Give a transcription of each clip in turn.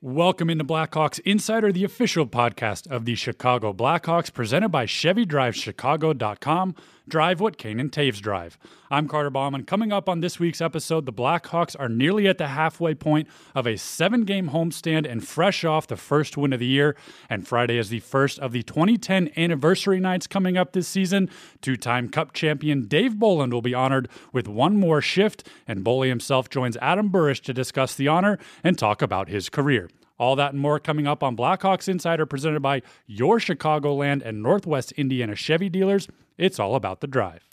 Welcome into Blackhawks Insider, the official podcast of the Chicago Blackhawks, presented by ChevyDriveChicago.com. Drive what Kane and Toews drive. I'm Carter Baumann. Coming up on this week's episode, the Blackhawks are nearly at the halfway point of a seven game homestand and fresh off the first win of the year. And Friday is the first of the 2010 anniversary nights coming up this season. Two time Cup champion Dave Bolland will be honored with one more shift, and Boley himself joins Adam Burish to discuss the honor and talk about his career. All that and more coming up on Blackhawks Insider, presented by your Chicagoland and Northwest Indiana Chevy dealers. It's all about the drive.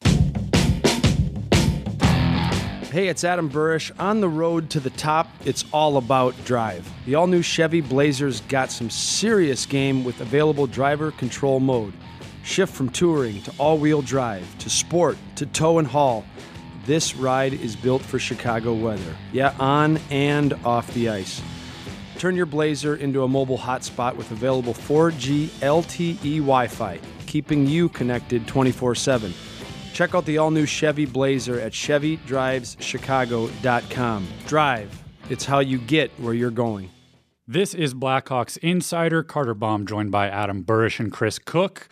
Hey, it's Adam Burish. On the road to the top, it's all about drive. The all new Chevy Blazers got some serious game with available driver control mode. Shift from touring to all wheel drive to sport to tow and haul. This ride is built for Chicago weather. Yeah, on and off the ice. Turn your Blazer into a mobile hotspot with available 4G LTE Wi Fi, keeping you connected 24 7. Check out the all new Chevy Blazer at ChevyDrivesChicago.com. Drive, it's how you get where you're going. This is Blackhawks Insider Carter Baum, joined by Adam Burish and Chris Cook.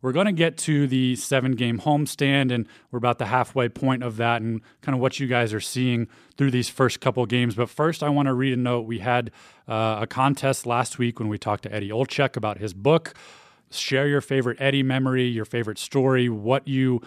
We're going to get to the seven game homestand, and we're about the halfway point of that and kind of what you guys are seeing through these first couple games. But first, I want to read a note. We had uh, a contest last week when we talked to Eddie Olczyk about his book. Share your favorite Eddie memory, your favorite story, what you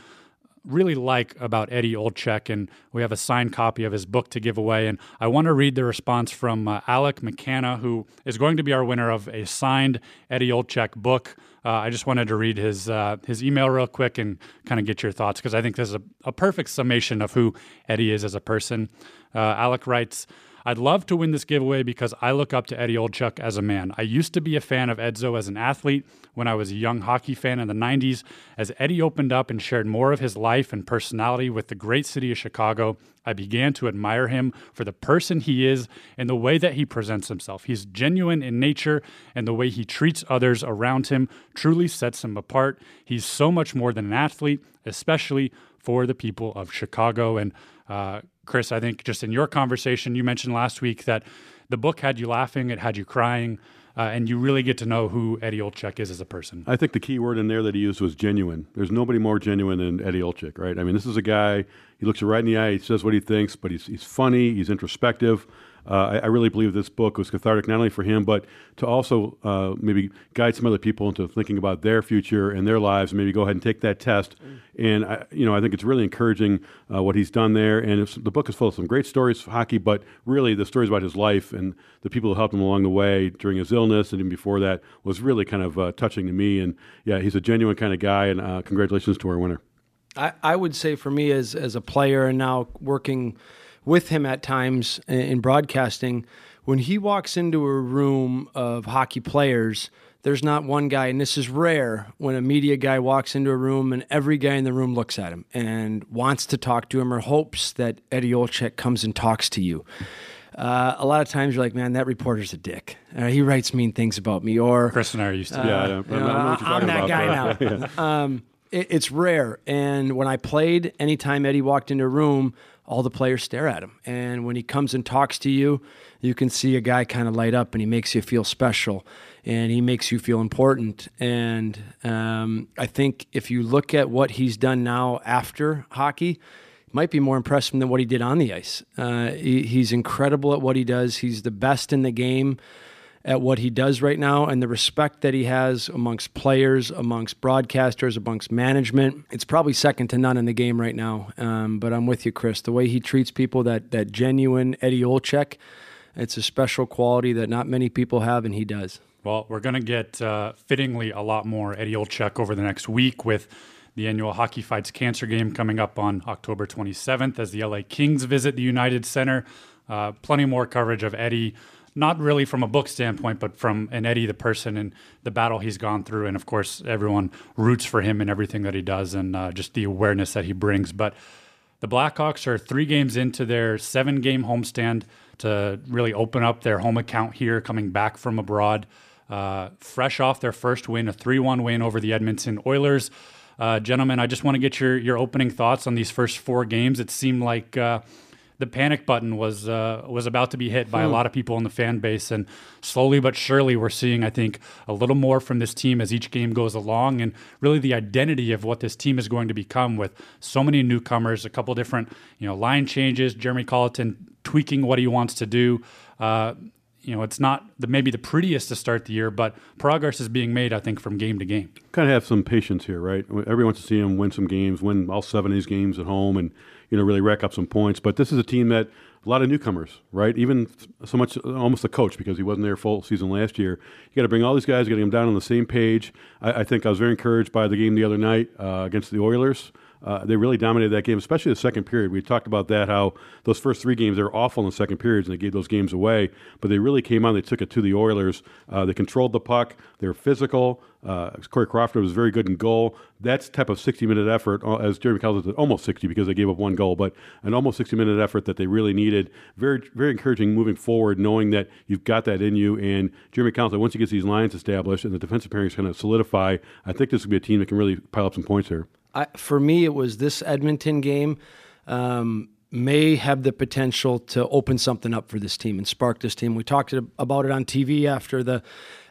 really like about Eddie Olczyk, and we have a signed copy of his book to give away. And I want to read the response from uh, Alec McCanna, who is going to be our winner of a signed Eddie Olczyk book. Uh, I just wanted to read his uh, his email real quick and kind of get your thoughts because I think this is a, a, perfect summation of who Eddie is as a person. Uh, Alec writes. I'd love to win this giveaway because I look up to Eddie Olczyk as a man. I used to be a fan of Edzo as an athlete when I was a young hockey fan in the 90s. As Eddie opened up and shared more of his life and personality with the great city of Chicago, I began to admire him for the person he is and the way that he presents himself. He's genuine in nature, and the way he treats others around him truly sets him apart. He's so much more than an athlete, especially for the people of Chicago. And uh, Chris, I think just in your conversation, you mentioned last week that the book had you laughing, it had you crying. Uh, and you really get to know who Eddie Olczyk is as a person. I think the key word in there that he used was genuine. There's nobody more genuine than Eddie Olczyk, right? I mean, this is a guy, he looks you right in the eye, he says what he thinks, but he's, he's funny, he's introspective. Uh, I, I, really believe this book was cathartic not only for him, but to also uh, maybe guide some other people into thinking about their future and their lives. And maybe go ahead and take that test. And I, you know, I think it's really encouraging uh, what he's done there. And the book is full of some great stories of hockey, but really the stories about his life and the people who helped him along the way during his illness and even before that was really kind of touching to me. And yeah, he's a genuine kind of guy. And congratulations to our winner. I, I would say for me as as a player and now working with him at times in broadcasting. When he walks into a room of hockey players, there's not one guy, and this is rare when a media guy walks into a room and every guy in the room looks at him and wants to talk to him or hopes that Eddie Olczyk comes and talks to you. Uh, a lot of times you're like, man, that reporter's a dick. Uh, he writes mean things about me. Or Chris and I are used to. Uh, yeah, I, don't know, I am that about, guy now. yeah. um, it, it's rare. And when I played, anytime Eddie walked into a room, all the players stare at him. And when he comes and talks to you, you can see a guy kind of light up and he makes you feel special and he makes you feel important. And um, I think if you look at what he's done now after hockey, might be more impressive than what he did on the ice. Uh, he, he's incredible at what he does. He's the best in the game at what he does right now and the respect that he has amongst players, amongst broadcasters, amongst management. It's probably second to none in the game right now. Um, but I'm with you, Chris. The way he treats people, that that genuine Eddie Olczyk, it's a special quality that not many people have, and he does. Well, we're going to get uh, fittingly a lot more Eddie Olczyk over the next week with the annual Hockey Fights Cancer Game coming up on October 27th as the LA Kings visit the United Center. Uh, plenty more coverage of Eddie not really from a book standpoint, but from an Eddie the person and the battle he's gone through, and of course everyone roots for him and everything that he does, and uh, just the awareness that he brings. But the Blackhawks are three games into their seven-game homestand to really open up their home account here, coming back from abroad, uh, fresh off their first win, a three-one win over the Edmonton Oilers. Uh, gentlemen, I just want to get your your opening thoughts on these first four games. It seemed like uh, the panic button was uh, was about to be hit by a lot of people in the fan base, and slowly but surely we're seeing, I think, a little more from this team as each game goes along, and really the identity of what this team is going to become with so many newcomers, a couple different you know line changes, Jeremy Colliton tweaking what he wants to do. Uh, you know, it's not the, maybe the prettiest to start the year, but progress is being made, I think, from game to game. Kind of have some patience here, right? Everyone wants to see him win some games, win all seven of these games at home, and you know really rack up some points. But this is a team that a lot of newcomers, right? Even so much almost the coach because he wasn't there full season last year. You got to bring all these guys, getting them down on the same page. I, I, think I was very encouraged by the game the other night uh, against the Oilers. Uh, they really dominated that game, especially the second period. We talked about that, how those first three games, they were awful in the second periods, and they gave those games away. But they really came on. They took it to the Oilers. Uh, they controlled the puck. They were physical. Uh, Corey Crawford was very good in goal. That's type of 60-minute effort, uh, as Jeremy Colliton said, almost 60 because they gave up one goal, but an almost 60-minute effort that they really needed. Very, very encouraging moving forward, knowing that you've got that in you. And Jeremy Colliton, once he gets these lines established and the defensive pairing is going to solidify, I think this will be a team that can really pile up some points here. I, for me, it was this Edmonton game um, may have the potential to open something up for this team and spark this team. We talked about it on TV after the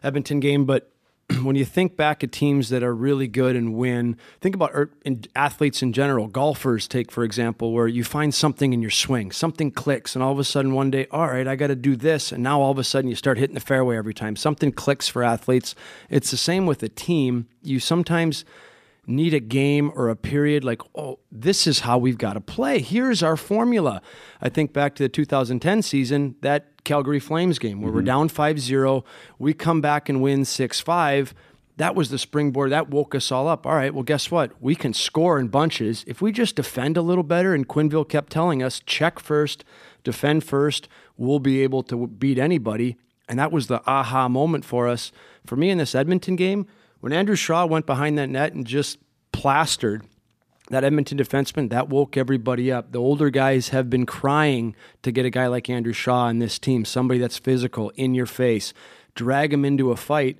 Edmonton game, but when you think back at teams that are really good and win, think about er, athletes in general. Golfers, take for example, where you find something in your swing, something clicks, and all of a sudden one day, all right, I got to do this, and now all of a sudden you start hitting the fairway every time. Something clicks for athletes. It's the same with a team. You sometimes need a game or a period like, oh, this is how we've got to play. Here's our formula. I think back to the 2010 season, that Calgary Flames game where mm-hmm. we're down 5 0. We come back and win 6 5. That was the springboard. That woke us all up. All right, well, guess what? We can score in bunches. If we just defend a little better, and Quenneville kept telling us, check first, defend first, we'll be able to beat anybody. And that was the aha moment for us. For me in this Edmonton game, when Andrew Shaw went behind that net and just plastered that Edmonton defenseman, that woke everybody up. The older guys have been crying to get a guy like Andrew Shaw in this team, somebody that's physical, in your face, drag him into a fight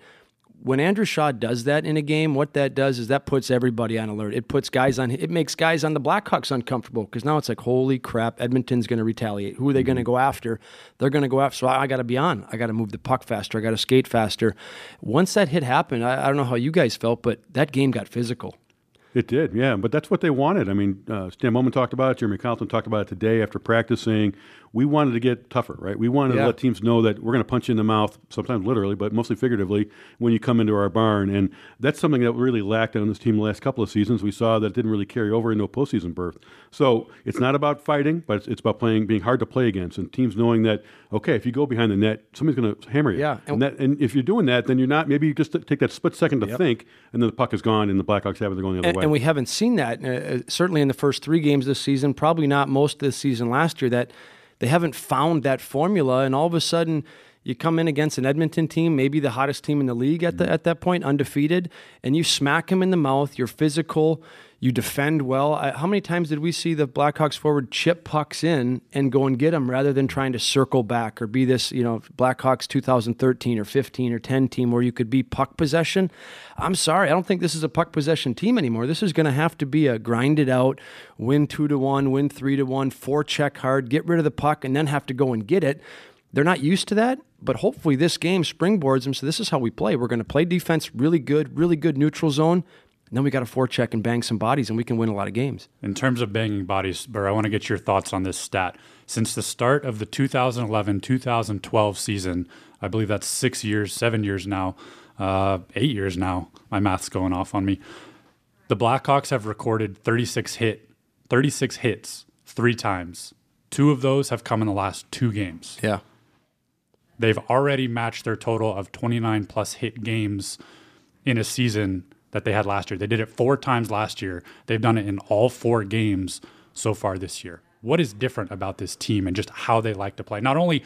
when Andrew Shaw does that in a game, what that does is that puts everybody on alert. It puts guys on. It makes guys on the Blackhawks uncomfortable because now it's like, holy crap, Edmonton's going to retaliate. Who are they going to go after? They're going to go after. So I, I got to be on. I got to move the puck faster. I got to skate faster. Once that hit happened, I, I don't know how you guys felt, but that game got physical. It did, yeah. But that's what they wanted. I mean, uh, Stan Bowman talked about it. Jeremy Colliton talked about it today after practicing we wanted to get tougher, right? We wanted yeah. to let teams know that we're going to punch you in the mouth, sometimes literally, but mostly figuratively, when you come into our barn. And that's something that really lacked on this team the last couple of seasons. We saw that it didn't really carry over into a postseason berth. So it's not about fighting, but it's, it's about playing, being hard to play against, and teams knowing that okay, if you go behind the net, somebody's going to hammer you. Yeah, and, and, that, and, if you're doing that, then you're not. Maybe you just take that split second to yep. think, and then the puck is gone, and the Blackhawks have it. They're going the other and, way. And we haven't seen that uh, uh, certainly in the first three games this season. Probably not most of this season last year. That they haven't found that formula, and all of a sudden you come in against an Edmonton team, maybe the hottest team in the league at the mm-hmm. at that point, undefeated, and you smack them in the mouth. You're physical, you defend well. I, how many times did we see the Blackhawks forward chip pucks in and go and get them rather than trying to circle back or be this, you know, Blackhawks 2013 or 15 or 10 team where you could be puck possession? I'm sorry, I don't think this is a puck possession team anymore. This is going to have to be a grinded out, win two to one, win three to one, four check hard, get rid of the puck, and then have to go and get it. They're not used to that, but hopefully this game springboards them. So this is how we play. We're going to play defense really good, really good neutral zone, and then we got to forecheck and bang some bodies, and we can win a lot of games. In terms of banging bodies, Burr, I want to get your thoughts on this stat. Since the start of the 2011 2012 season, I believe that's six years, seven years now, uh, eight years now. My math's going off on me. The Blackhawks have recorded 36 hit, 36 hits three times. Two of those have come in the last two games. Yeah. They've already matched their total of 29 plus hit games in a season that they had last year. They did it four times last year. They've done it in all four games so far this year. What is different about this team and just how they like to play? Not only,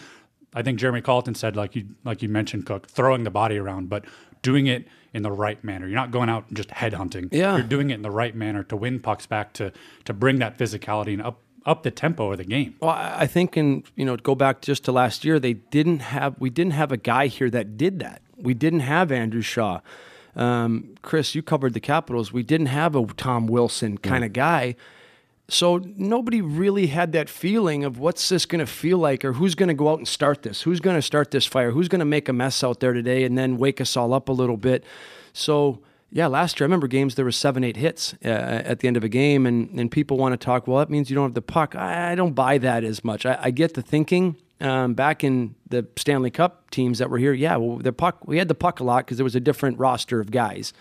I think Jeremy Colliton said, like you like you mentioned, Cook, throwing the body around, but doing it in the right manner. You're not going out and just headhunting. Yeah. You're doing it in the right manner to win pucks back to to bring that physicality and up up the tempo of the game. Well, I think in you know go back just to last year, they didn't have we didn't have a guy here that did that. We didn't have Andrew Shaw. Um, Chris, you covered the Capitals. We didn't have a Tom Wilson kind of guy. So nobody really had that feeling of what's this going to feel like or who's going to go out and start this? Who's going to start this fire? Who's going to make a mess out there today and then wake us all up a little bit? So, yeah, last year I remember games there were seven, eight hits uh, at the end of a game, and, and people want to talk, well, that means you don't have the puck. I, I don't buy that as much. I, I get the thinking. Um, back in the Stanley Cup teams that were here, yeah, well, the puck, we had the puck a lot because there was a different roster of guys.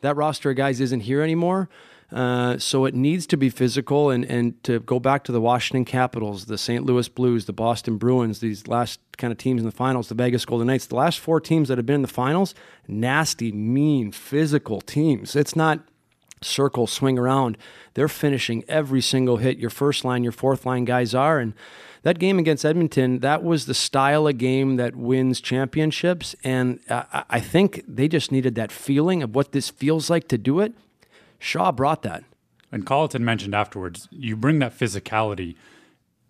That roster of guys isn't here anymore. Uh, so it needs to be physical and, and to go back to the Washington Capitals, the St. Louis Blues, the Boston Bruins, these last kind of teams in the finals, the Vegas Golden Knights, the last four teams that have been in the finals, nasty, mean, physical teams. It's not circle, swing around. They're finishing every single hit. Your first line, your fourth line guys are. And that game against Edmonton, that was the style of game that wins championships. And I think they just needed that feeling of what this feels like to do it. Shaw brought that. And Colliton mentioned afterwards, you bring that physicality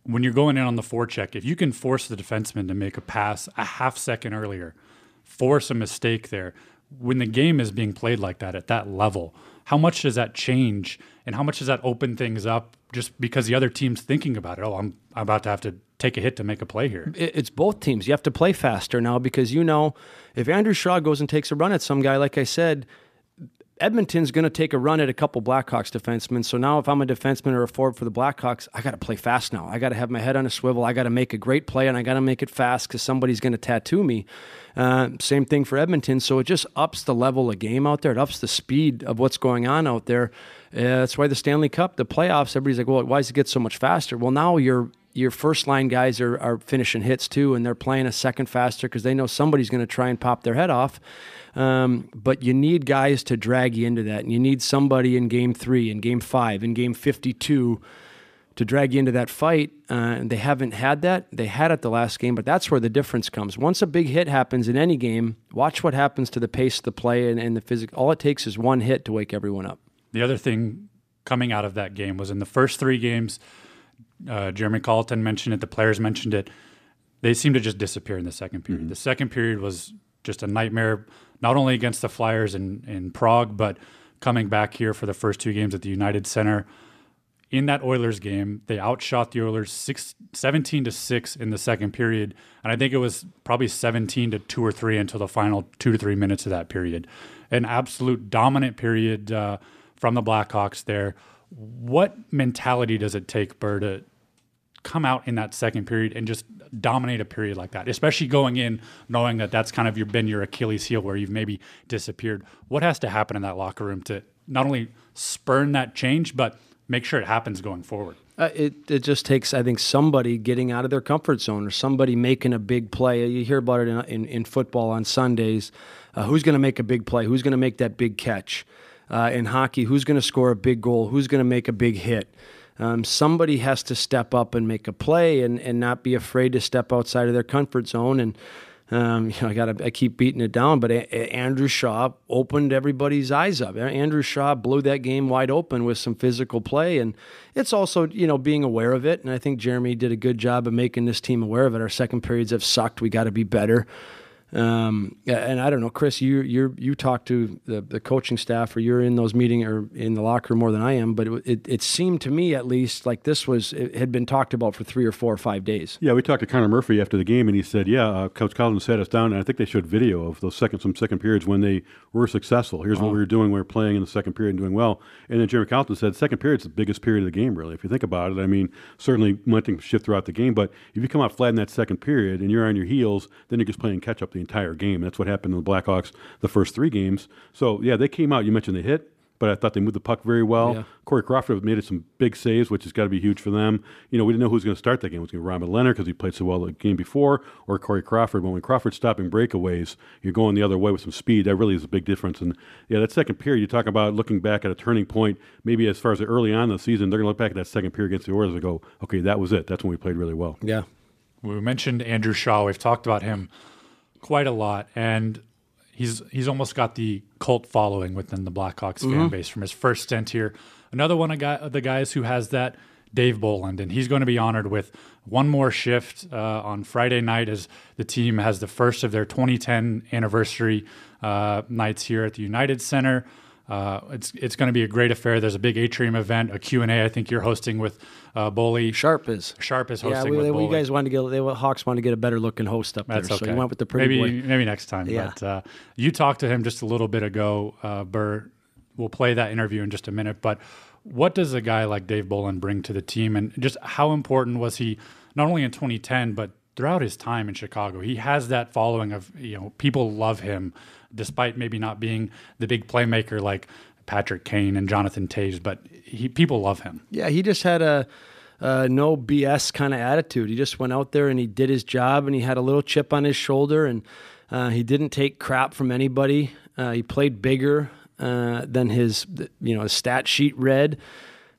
when you're going in on the forecheck. If you can force the defenseman to make a pass a half second earlier, force a mistake there, when the game is being played like that at that level, how much does that change and how much does that open things up just because the other team's thinking about it? Oh, I'm, I'm about to have to take a hit to make a play here. It's both teams. You have to play faster now because you know if Andrew Shaw goes and takes a run at some guy, like I said, Edmonton's going to take a run at a couple Blackhawks defensemen. So now, if I'm a defenseman or a forward for the Blackhawks, I got to play fast now. I got to have my head on a swivel. I got to make a great play, and I got to make it fast because somebody's going to tattoo me. Uh, same thing for Edmonton. So it just ups the level of game out there. It ups the speed of what's going on out there. Uh, that's why the Stanley Cup, the playoffs, everybody's like, well, why does it get so much faster? Well, now you're your first line guys are, are finishing hits too, and they're playing a second faster because they know somebody's going to try and pop their head off. Um, but you need guys to drag you into that, and you need somebody in game three, in game five, in game 52 to drag you into that fight. Uh, and they haven't had that. They had it the last game, but that's where the difference comes. Once a big hit happens in any game, watch what happens to the pace of the play and, and the physical. All it takes is one hit to wake everyone up. The other thing coming out of that game was in the first three games, uh, Jeremy Colliton mentioned it, the players mentioned it. They seemed to just disappear in the second period. Mm-hmm. The second period was just a nightmare not only against the Flyers in, in Prague, but coming back here for the first two games at the United Center. In that Oilers game, they outshot the Oilers six, 17 to 6 in the second period. And I think it was probably 17 to 2 or 3 until the final two to three minutes of that period. An absolute dominant period uh, from the Blackhawks there. What mentality does it take, Burr, to, come out in that second period and just dominate a period like that, especially going in knowing that that's kind of your been your Achilles heel where you've maybe disappeared. What has to happen in that locker room to not only spurn that change, but make sure it happens going forward? Uh, it it just takes, I think, somebody getting out of their comfort zone or somebody making a big play. You hear about it in in, in football on Sundays. Uh, who's going to make a big play? Who's going to make that big catch? Uh, in hockey, who's going to score a big goal? Who's going to make a big hit? Um, somebody has to step up and make a play and, and not be afraid to step outside of their comfort zone. And um, you know, I got I keep beating it down, but a- a- Andrew Shaw opened everybody's eyes up. Andrew Shaw blew that game wide open with some physical play, and it's also you know being aware of it. And I think Jeremy did a good job of making this team aware of it. Our second periods have sucked. We got to be better. Um, and I don't know, Chris, you you you talk to the, the coaching staff, or you're in those meetings or in the locker room more than I am. But it, it, it seemed to me, at least, like this was it had been talked about for three or four or five days. Yeah, we talked to Connor Murphy after the game, and he said, "Yeah, uh, Coach Collins sat us down, and I think they showed video of those second some second periods when they were successful. Here's what we were doing: we were playing in the second period and doing well." And then Jeremy Colliton said, "Second period's the biggest period of the game, really. If you think about it, I mean, certainly momentum shift throughout the game, but if you come out flat in that second period and you're on your heels, then you're just playing catch up the entire game. That's what happened to the Blackhawks the first three games. So yeah, they came out. You mentioned the hit, but I thought they moved the puck very well. Yeah. Corey Crawford made some big saves, which has got to be huge for them. You know, we didn't know who was going to start that game. It was going to be Robin Lehner because he played so well the game before, or Corey Crawford. But when Crawford's stopping breakaways, you're going the other way with some speed. That really is a big difference. And yeah, that second period, you talk about looking back at a turning point. Maybe as far as early on in the season, they're going to look back at that second period against the Oilers and go, okay, that was it. That's when we played really well. Yeah. We mentioned Andrew Shaw. We've talked about him quite a lot, and he's he's almost got the cult following within the Blackhawks mm-hmm. fan base from his first stint here. Another one of the guys who has that, Dave Bolland, and he's going to be honored with one more shift uh, on Friday night as the team has the first of their 2010 anniversary uh, nights here at the United Center. Uh, it's it's going to be a great affair. There's a big atrium event, a Q&A I think you're hosting with uh, Boley. Sharp is. Sharp is Yeah, hosting we, with we Boley. guys wanted to get they Hawks wanted to get a better looking host up That's there, okay. so you went with the pretty maybe boy. maybe next time. Yeah. But uh, you talked to him just a little bit ago, uh, Burr. We'll play that interview in just a minute. But what does a guy like Dave Bolland bring to the team, and just how important was he not only in 2010 but throughout his time in Chicago? He has that following of you know people love him, despite maybe not being the big playmaker like Patrick Kane and Jonathan Toews, but he, people love him. Yeah, he just had a, no BS kind of attitude. He just went out there and he did his job, and he had a little chip on his shoulder, and uh, he didn't take crap from anybody. Uh, he played bigger uh, than his, you know, his stat sheet read.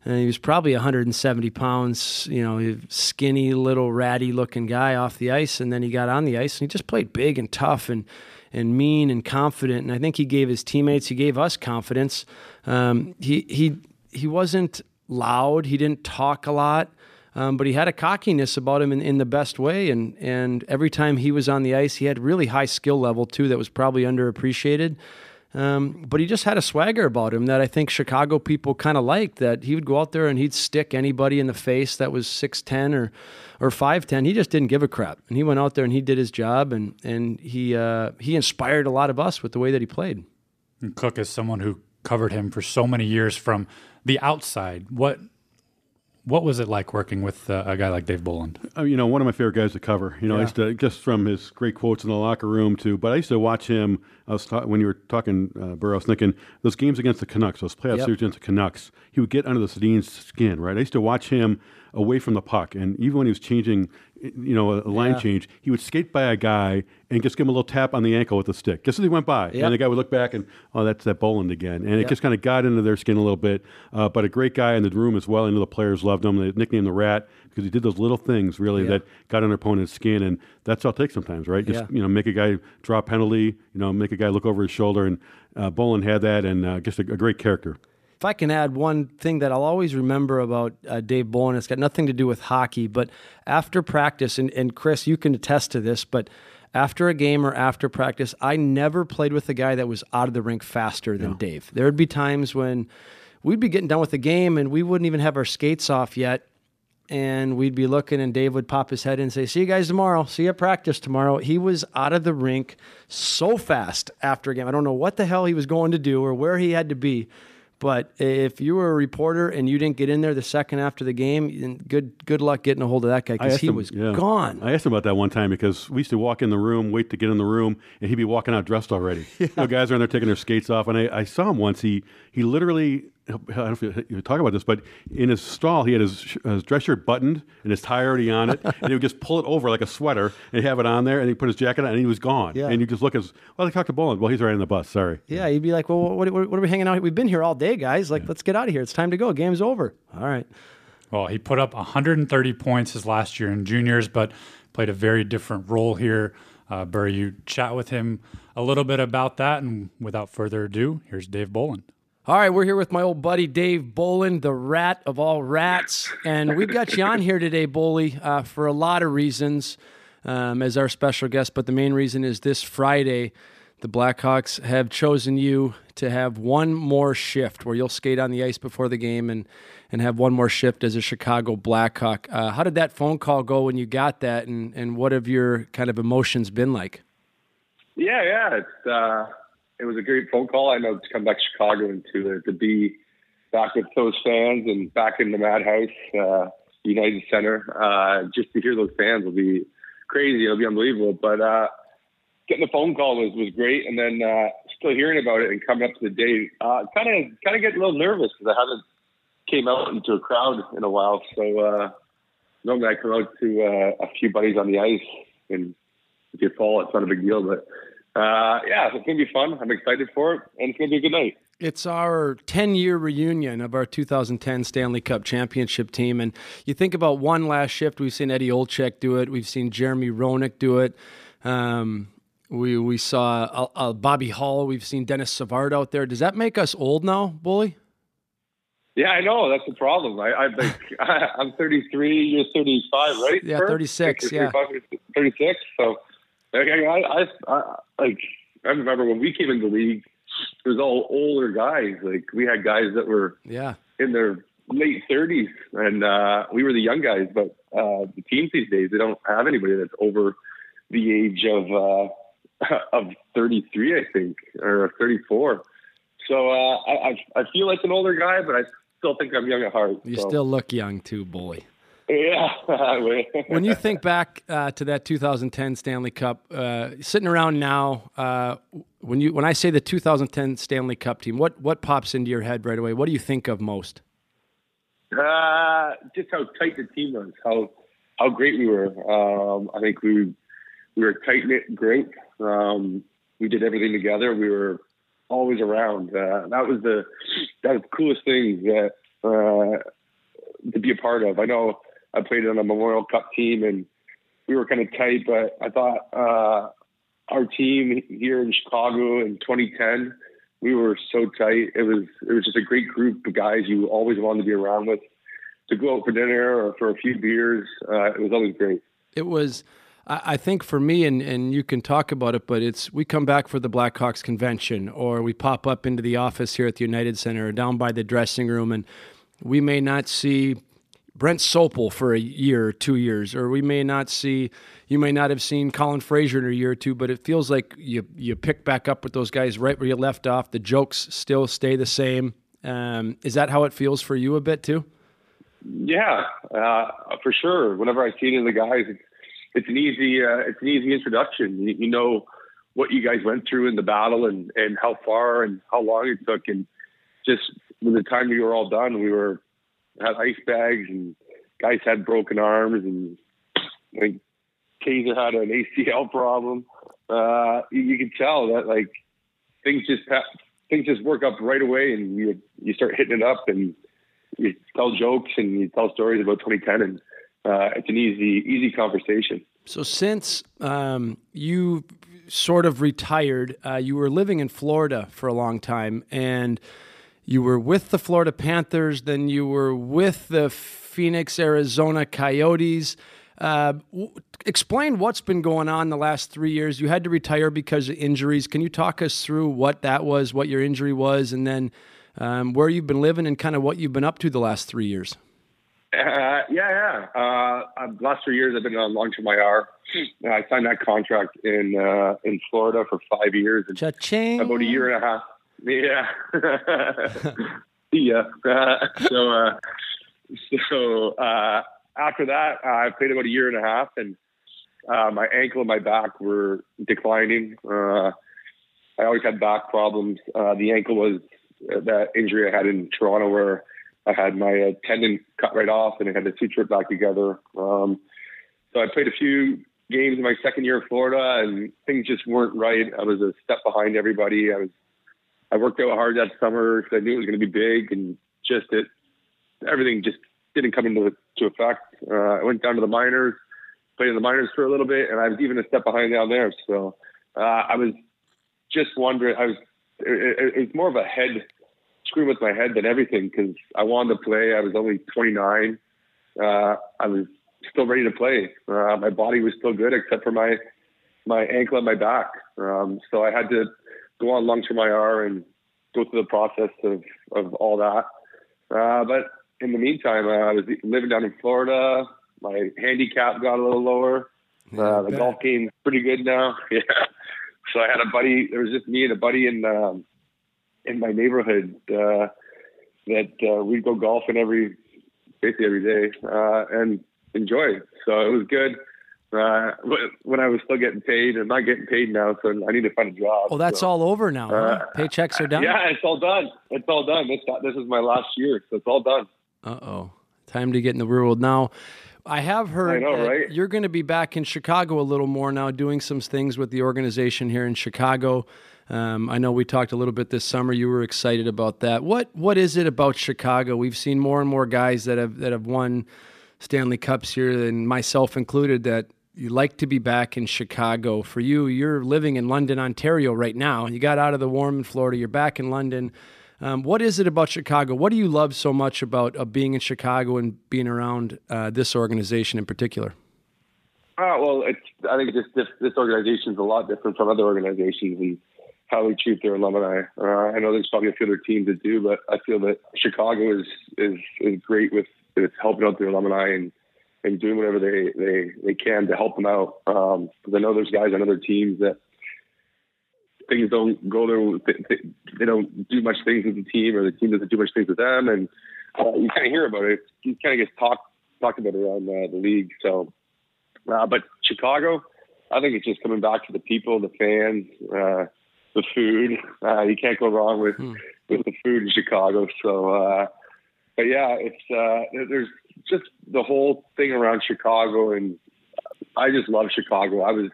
And he was probably 170 pounds, you know, skinny, little ratty looking guy off the ice. And then he got on the ice and he just played big and tough and, and mean and confident. And I think he gave his teammates, he gave us confidence. Um, he, he, he wasn't loud, he didn't talk a lot. Um, but he had a cockiness about him in, in the best way, and and every time he was on the ice, he had really high skill level too that was probably underappreciated. Um, but he just had a swagger about him that I think Chicago people kind of liked. That he would go out there and he'd stick anybody in the face that was six ten or or five ten. He just didn't give a crap, and he went out there and he did his job, and and he uh, he inspired a lot of us with the way that he played. And Cook is someone who covered him for so many years from the outside. What what was it like working with uh, a guy like Dave Bolland? Uh, you know, one of my favorite guys to cover. You know, I used to just from his great quotes in the locker room to, but I used to watch him. I was ta- when you were talking, uh, Burrow, I was thinking those games against the Canucks, those playoff Yep. series against the Canucks. He would get under the Sedin's skin, right? I used to watch him away from the puck, and even when he was changing, you know, a line Yeah. change, he would skate by a guy and just give him a little tap on the ankle with the stick, just as he went by, Yep. and the guy would look back and, oh, that's that Bolland again, and it Yep. just kind of got into their skin a little bit. Uh, but a great guy in the room as well. I know the players loved him. They nicknamed the Rat because he did those little things really that got under opponent's skin, and that's all it takes sometimes, right? Just Yeah. you know, make a guy draw a penalty, you know, make a guy look over his shoulder, and uh, Bolland had that, and uh, just a, a great character. If I can add one thing that I'll always remember about uh, Dave Bolland, it's got nothing to do with hockey, but after practice, and, and Chris, you can attest to this, but after a game or after practice, I never played with a guy that was out of the rink faster than Dave. There would be times when we'd be getting done with the game and we wouldn't even have our skates off yet. And we'd be looking, and Dave would pop his head in and say, See you guys tomorrow. See you at practice tomorrow. He was out of the rink so fast after a game. I don't know what the hell he was going to do or where he had to be. But if you were a reporter and you didn't get in there the second after the game, good good luck getting a hold of that guy because he him- was yeah. gone. I asked him about that one time because we used to walk in the room, wait to get in the room, and he'd be walking out dressed already. You know, guys are in there taking their skates off, and I, I saw him once. He he literally. I don't know if you- you talk about this, but in his stall, he had his, his dress shirt buttoned and his tie already on it, and he would just pull it over like a sweater and have it on there, and he put his jacket on, and he was gone. Yeah. And you just look as well, they talked to Bolland. Well, he's right in the bus. Sorry. Yeah, he'd be like, "Well, what, what, what are we hanging out? here? We've been here all day, guys. Like, let's get out of here. It's time to go. Game's over. All right. Well, he put up 130 points his last year in juniors, but played a very different role here. Uh, Burr, you chat with him a little bit about that, and without further ado, here's Dave Bolland. All right, we're here with my old buddy Dave Bolland, the rat of all rats, and we've got you on here today, Boley, uh, for a lot of reasons um, as our special guest. But the main reason is this Friday, the Blackhawks have chosen you to have one more shift where you'll skate on the ice before the game and and have one more shift as a Chicago Blackhawk. Uh, how did that phone call go when you got that, and and what have your kind of emotions been like? Yeah, yeah. It's uh, it was a great phone call. I know to come back to Chicago and to to be back with those fans and back in the Madhouse, uh, United Center. Uh, just to hear those fans will be crazy. It'll be unbelievable. But uh, getting the phone call was was great, and then uh, still hearing about it and coming up to the day, kind of kind of getting a little nervous because I haven't came out into a crowd in a while. So uh, normally I come out to uh, a few buddies on the ice and if you fall, it's not a big deal. But uh, yeah, it's going to be fun. I'm excited for it, and it's going to be a good night. It's our 10 year reunion of our 2010 Stanley Cup championship team. And you think about one last shift, we've seen Eddie Olczyk do it, we've seen Jeremy Roenick do it. Um, we, we saw uh, uh, Bobby Hull, we've seen Denis Savard out there. Does that make us old now, Bully? Yeah, I know that's the problem. I, I like I'm 33, you're 35, right? Yeah, 36, You're 35, 36. So like, I, I, I, like I remember when we came into the league, it was all older guys. Like we had guys that were yeah in their late 30s, and uh, we were the young guys. But uh, the teams these days, they don't have anybody that's over the age of uh, of 33, I think, or 34. So uh, I, I feel like an older guy, but I still think I'm young at heart. You so. still look young too, boy. Yeah. when you think back uh, to that 2010 Stanley Cup, uh, sitting around now, uh, when you when I say the 2010 Stanley Cup team, what what pops into your head right away? What do you think of most? Uh, just how tight the team was, how how great we were. Um, I think we we were a tight knit group. Um, we did everything together. We were always around. Uh, that was the that was the coolest thing that uh, to be a part of. I know I played on a Memorial Cup team and we were kind of tight, but I thought uh, our team here in Chicago in 2010 we were so tight. It was it was just a great group of guys you always wanted to be around with. To go out for dinner or for a few beers, uh, it was always great. It was. I think for me, and, and you can talk about it, but it's we come back for the Blackhawks convention, or we pop up into the office here at the United Center, or down by the dressing room, and we may not see Brent Sopel for a year or two years, or we may not see, you may not have seen Colin Fraser in a year or two, but it feels like you you pick back up with those guys right where you left off. The jokes still stay the same. Um, is that how it feels for you a bit too? Yeah, uh, for sure. Whenever I see any of the guys, it's, it's an easy uh, it's an easy introduction. You, you know what you guys went through in the battle and and how far and how long it took, and just when the time we were all done, we were had ice bags and guys had broken arms and like Kaiser had an ACL problem. Uh, you, you could tell that like things just ha- things just work up right away and you you start hitting it up and you tell jokes and you tell stories about 2010 and uh, it's an easy easy conversation. So since um, you sort of retired, uh, you were living in Florida for a long time and you were with the Florida Panthers, then you were with the Phoenix, Arizona Coyotes. Uh, w- explain what's been going on the last three years. You had to retire because of injuries. Can you talk us through what that was, what your injury was, and then um, where you've been living and kind of what you've been up to the last three years? Uh, yeah, yeah. Uh, last three years, I've been on long-term IR. I signed that contract in uh, in Florida for five years. And Cha-ching. About a year and a half. Yeah. yeah. So, uh, so uh, after that, I played about a year and a half, and uh, my ankle and my back were declining. Uh, I always had back problems. Uh, the ankle was that injury I had in Toronto, where I had my tendon cut right off, and I had to suture it back together. Um, so I played a few games in my second year of Florida, and things just weren't right. I was a step behind everybody. I was I worked out hard that summer because I knew it was going to be big, and just it everything just didn't come into to effect. Uh, I went down to the minors, played in the minors for a little bit, and I was even a step behind down there. So uh, I was just wondering. I was it, it, was more of a head screw with my head than everything because I wanted to play. I was only 29. Uh, I was still ready to play. Uh, my body was still good except for my my ankle and my back. Um, so I had to go on long term IR and go through the process of, of all that. Uh, but in the meantime, uh, I was living down in Florida. My handicap got a little lower. Uh, the golf game's pretty good now. Yeah. So I had a buddy. There was just me and a buddy in um, in my neighborhood uh, that uh, we'd go golfing every basically every day uh, and enjoy. So it was good uh, when I was still getting paid. I'm not getting paid now, so I need to find a job. Well, that's so. all over now. Huh? Uh, Paychecks are done. Yeah, it's all done. It's all done. This this is my last year, so it's all done. Uh oh, time to get in the real world now. I have heard I know, right? you're going to be back in Chicago a little more now, doing some things with the organization here in Chicago. Um, I know we talked a little bit this summer. You were excited about that. What What is it about Chicago? We've seen more and more guys that have that have won Stanley Cups here, and myself included, that you like to be back in Chicago. For you, you're living in London, Ontario right now. You got out of the warm in Florida. You're back in London. Um, what is it about Chicago? What do you love so much about uh, being in Chicago and being around uh, this organization in particular? Uh, well, I think this, this, this organization is a lot different from other organizations. We how they treat their alumni. Uh, I know there's probably a few other teams that do, but I feel that Chicago is is is great with it's helping out their alumni and and doing whatever they they they can to help them out. Um, because I know there's guys on other teams that things don't go their they, they don't do much things with the team or the team doesn't do much things with them, and uh, you kind of hear about it. You kind of gets talked talked about around uh, the league. So, uh, but Chicago, I think it's just coming back to the people, the fans. Uh, the food. Uh, you can't go wrong with hmm. with the food in Chicago. So, uh, but yeah, it's uh, there's just the whole thing around Chicago, and I just love Chicago. I was,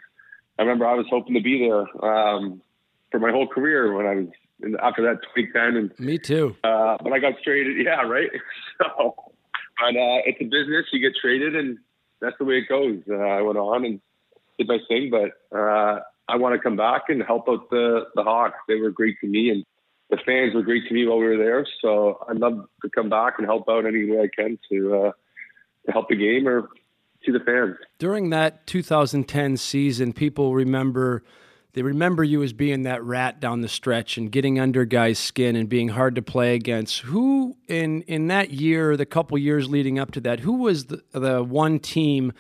I remember I was hoping to be there um, for my whole career when I was in, after that 2010. And me too. Uh, but I got traded. Yeah, right. So, but uh, it's a business. You get traded, and that's the way it goes. Uh, I went on and did my thing, but uh, I want to come back and help out the the Hawks. They were great to me, and the fans were great to me while we were there. So I'd love to come back and help out any way I can to uh, to help the game or to the fans. During that 2010 season, people remember they remember you as being that rat down the stretch and getting under guys' skin and being hard to play against. Who in in that year, the couple years leading up to that, who was the, the one team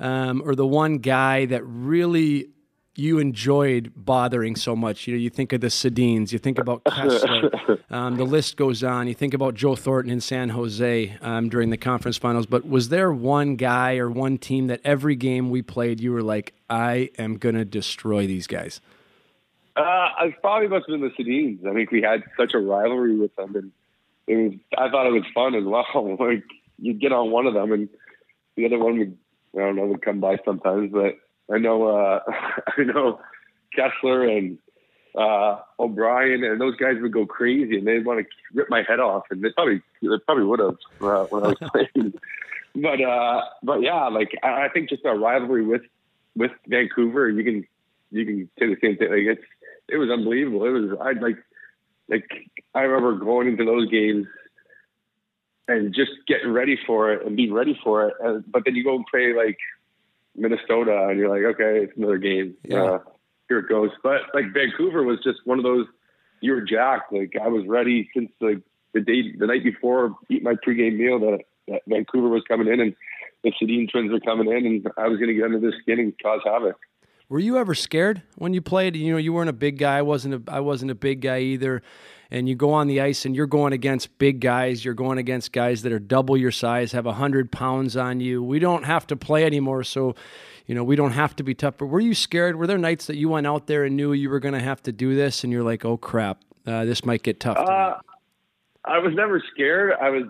um, or the one guy that really you enjoyed bothering so much. You know, you think of the Sedins, you think about Kesler, um, the list goes on. You think about Joe Thornton in San Jose um, during the conference finals. But was there one guy or one team that every game we played, you were like, I am going to destroy these guys? Uh, I probably must have been the Sedins. I think we had such a rivalry with them, and it was. I thought it was fun as well. like you'd get on one of them, and the other one would, I don't know, would come by sometimes, but I know uh, I know Kesler and uh, O'Brien and those guys would go crazy and they'd want to rip my head off and they probably they probably would have uh, when I was playing. but uh, but yeah, like I, I think just our rivalry with with Vancouver, you can you can say the same thing. Like it's it was unbelievable. It was I'd like like I remember going into those games and just getting ready for it and being ready for it. And, but then you go and play like Minnesota, and you're like, okay, it's another game. Yeah. Uh, here it goes. But like Vancouver was just one of those. You were jacked. Like I was ready since like the day, the night before, eat my pregame meal that, that Vancouver was coming in and the Sedin twins were coming in, and I was going to get under their skin and cause havoc. Were you ever scared when you played? You know, you weren't a big guy. I wasn't. A, I wasn't a big guy either and you go on the ice and you're going against big guys, you're going against guys that are double your size, have 100 pounds on you. We don't have to play anymore, so you know, we don't have to be tough. But were you scared? Were there nights that you went out there and knew you were going to have to do this and you're like, oh crap, uh, this might get tough? Uh, I was never scared. I was,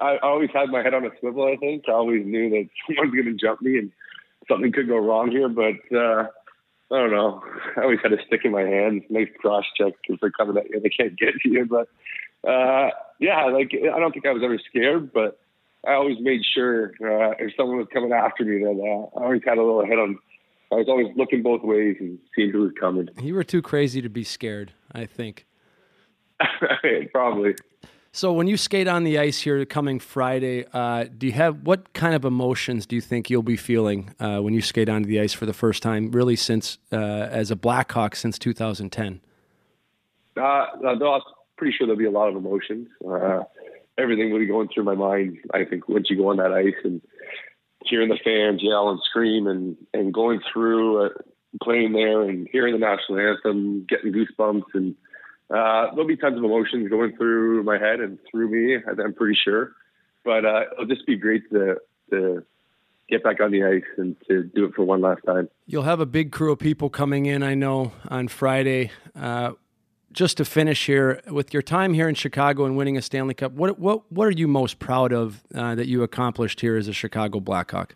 I always had my head on a swivel, I think. I always knew that someone's going to jump me and something could go wrong here. But, uh, I don't know. I always had a stick in my hand, nice cross check because they're coming at you. They can't get to you. But uh, yeah, like I don't think I was ever scared, but I always made sure uh, if someone was coming after me that uh, I always had a little head on. I was always looking both ways and seeing who was coming. You were too crazy to be scared, I think. Probably. So when you skate on the ice here coming Friday, uh, do you have what kind of emotions do you think you'll be feeling uh, when you skate onto the ice for the first time, really since uh, as a Blackhawk since 2010? Uh, I'm pretty sure there'll be a lot of emotions. Uh, everything will be going through my mind. I think once you go on that ice and hearing the fans yell and scream and and going through uh, playing there and hearing the national anthem, getting goosebumps and uh, there'll be tons of emotions going through my head and through me. I'm pretty sure, but uh, it'll just be great to to get back on the ice and to do it for one last time. You'll have a big crew of people coming in, I know, on Friday. Uh, just to finish here, with your time here in Chicago and winning a Stanley Cup, what what what are you most proud of uh, that you accomplished here as a Chicago Blackhawk?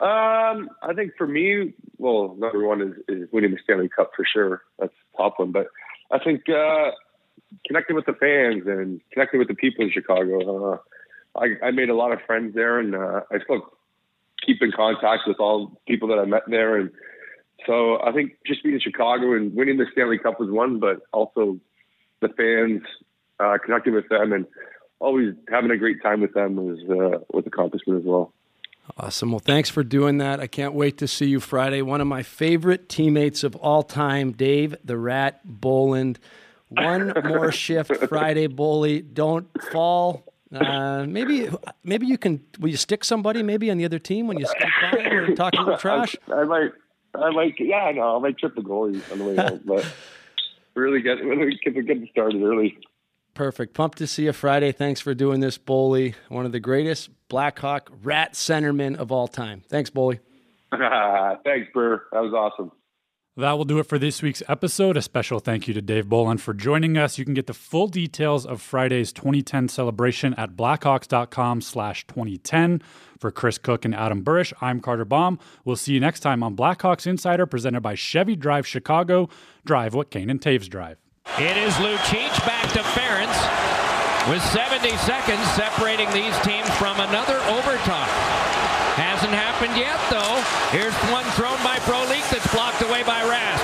Um, I think for me, well, number one is, is winning the Stanley Cup for sure. That's top one, but I think uh, connecting with the fans and connecting with the people in Chicago. Uh, I, I made a lot of friends there, and uh, I still keep in contact with all people that I met there. And so I think just being in Chicago and winning the Stanley Cup was one, but also the fans, uh, connecting with them, and always having a great time with them was uh, was accomplishment as well. Awesome. Well, thanks for doing that. I can't wait to see you Friday. One of my favorite teammates of all time, Dave the Rat Bolland. One more shift Friday, Boley. Don't fall. Uh, maybe maybe you can. Will you stick somebody maybe on the other team when you skate by or talk a little trash? I, I might. I might. Yeah, no, I might trip the goalie on the way home, but really get really get, get started early. Perfect. Pumped to see you Friday. Thanks for doing this, Boley. One of the greatest Blackhawk rat centermen of all time. Thanks, Boley. Thanks, Burr. That was awesome. That will do it for this week's episode. A special thank you to Dave Bolland for joining us. You can get the full details of Friday's 2010 celebration at blackhawks.com slash 2010. For Chris Kuc and Adam Burish, I'm Carter Baum. We'll see you next time on Blackhawks Insider presented by Chevy Drive Chicago. Drive what Kane and Toews drive. It is Lucic back to Ference with 70 seconds separating these teams from another overtime. Hasn't happened yet, though. Here's one thrown by Frolik that's blocked away by Rask.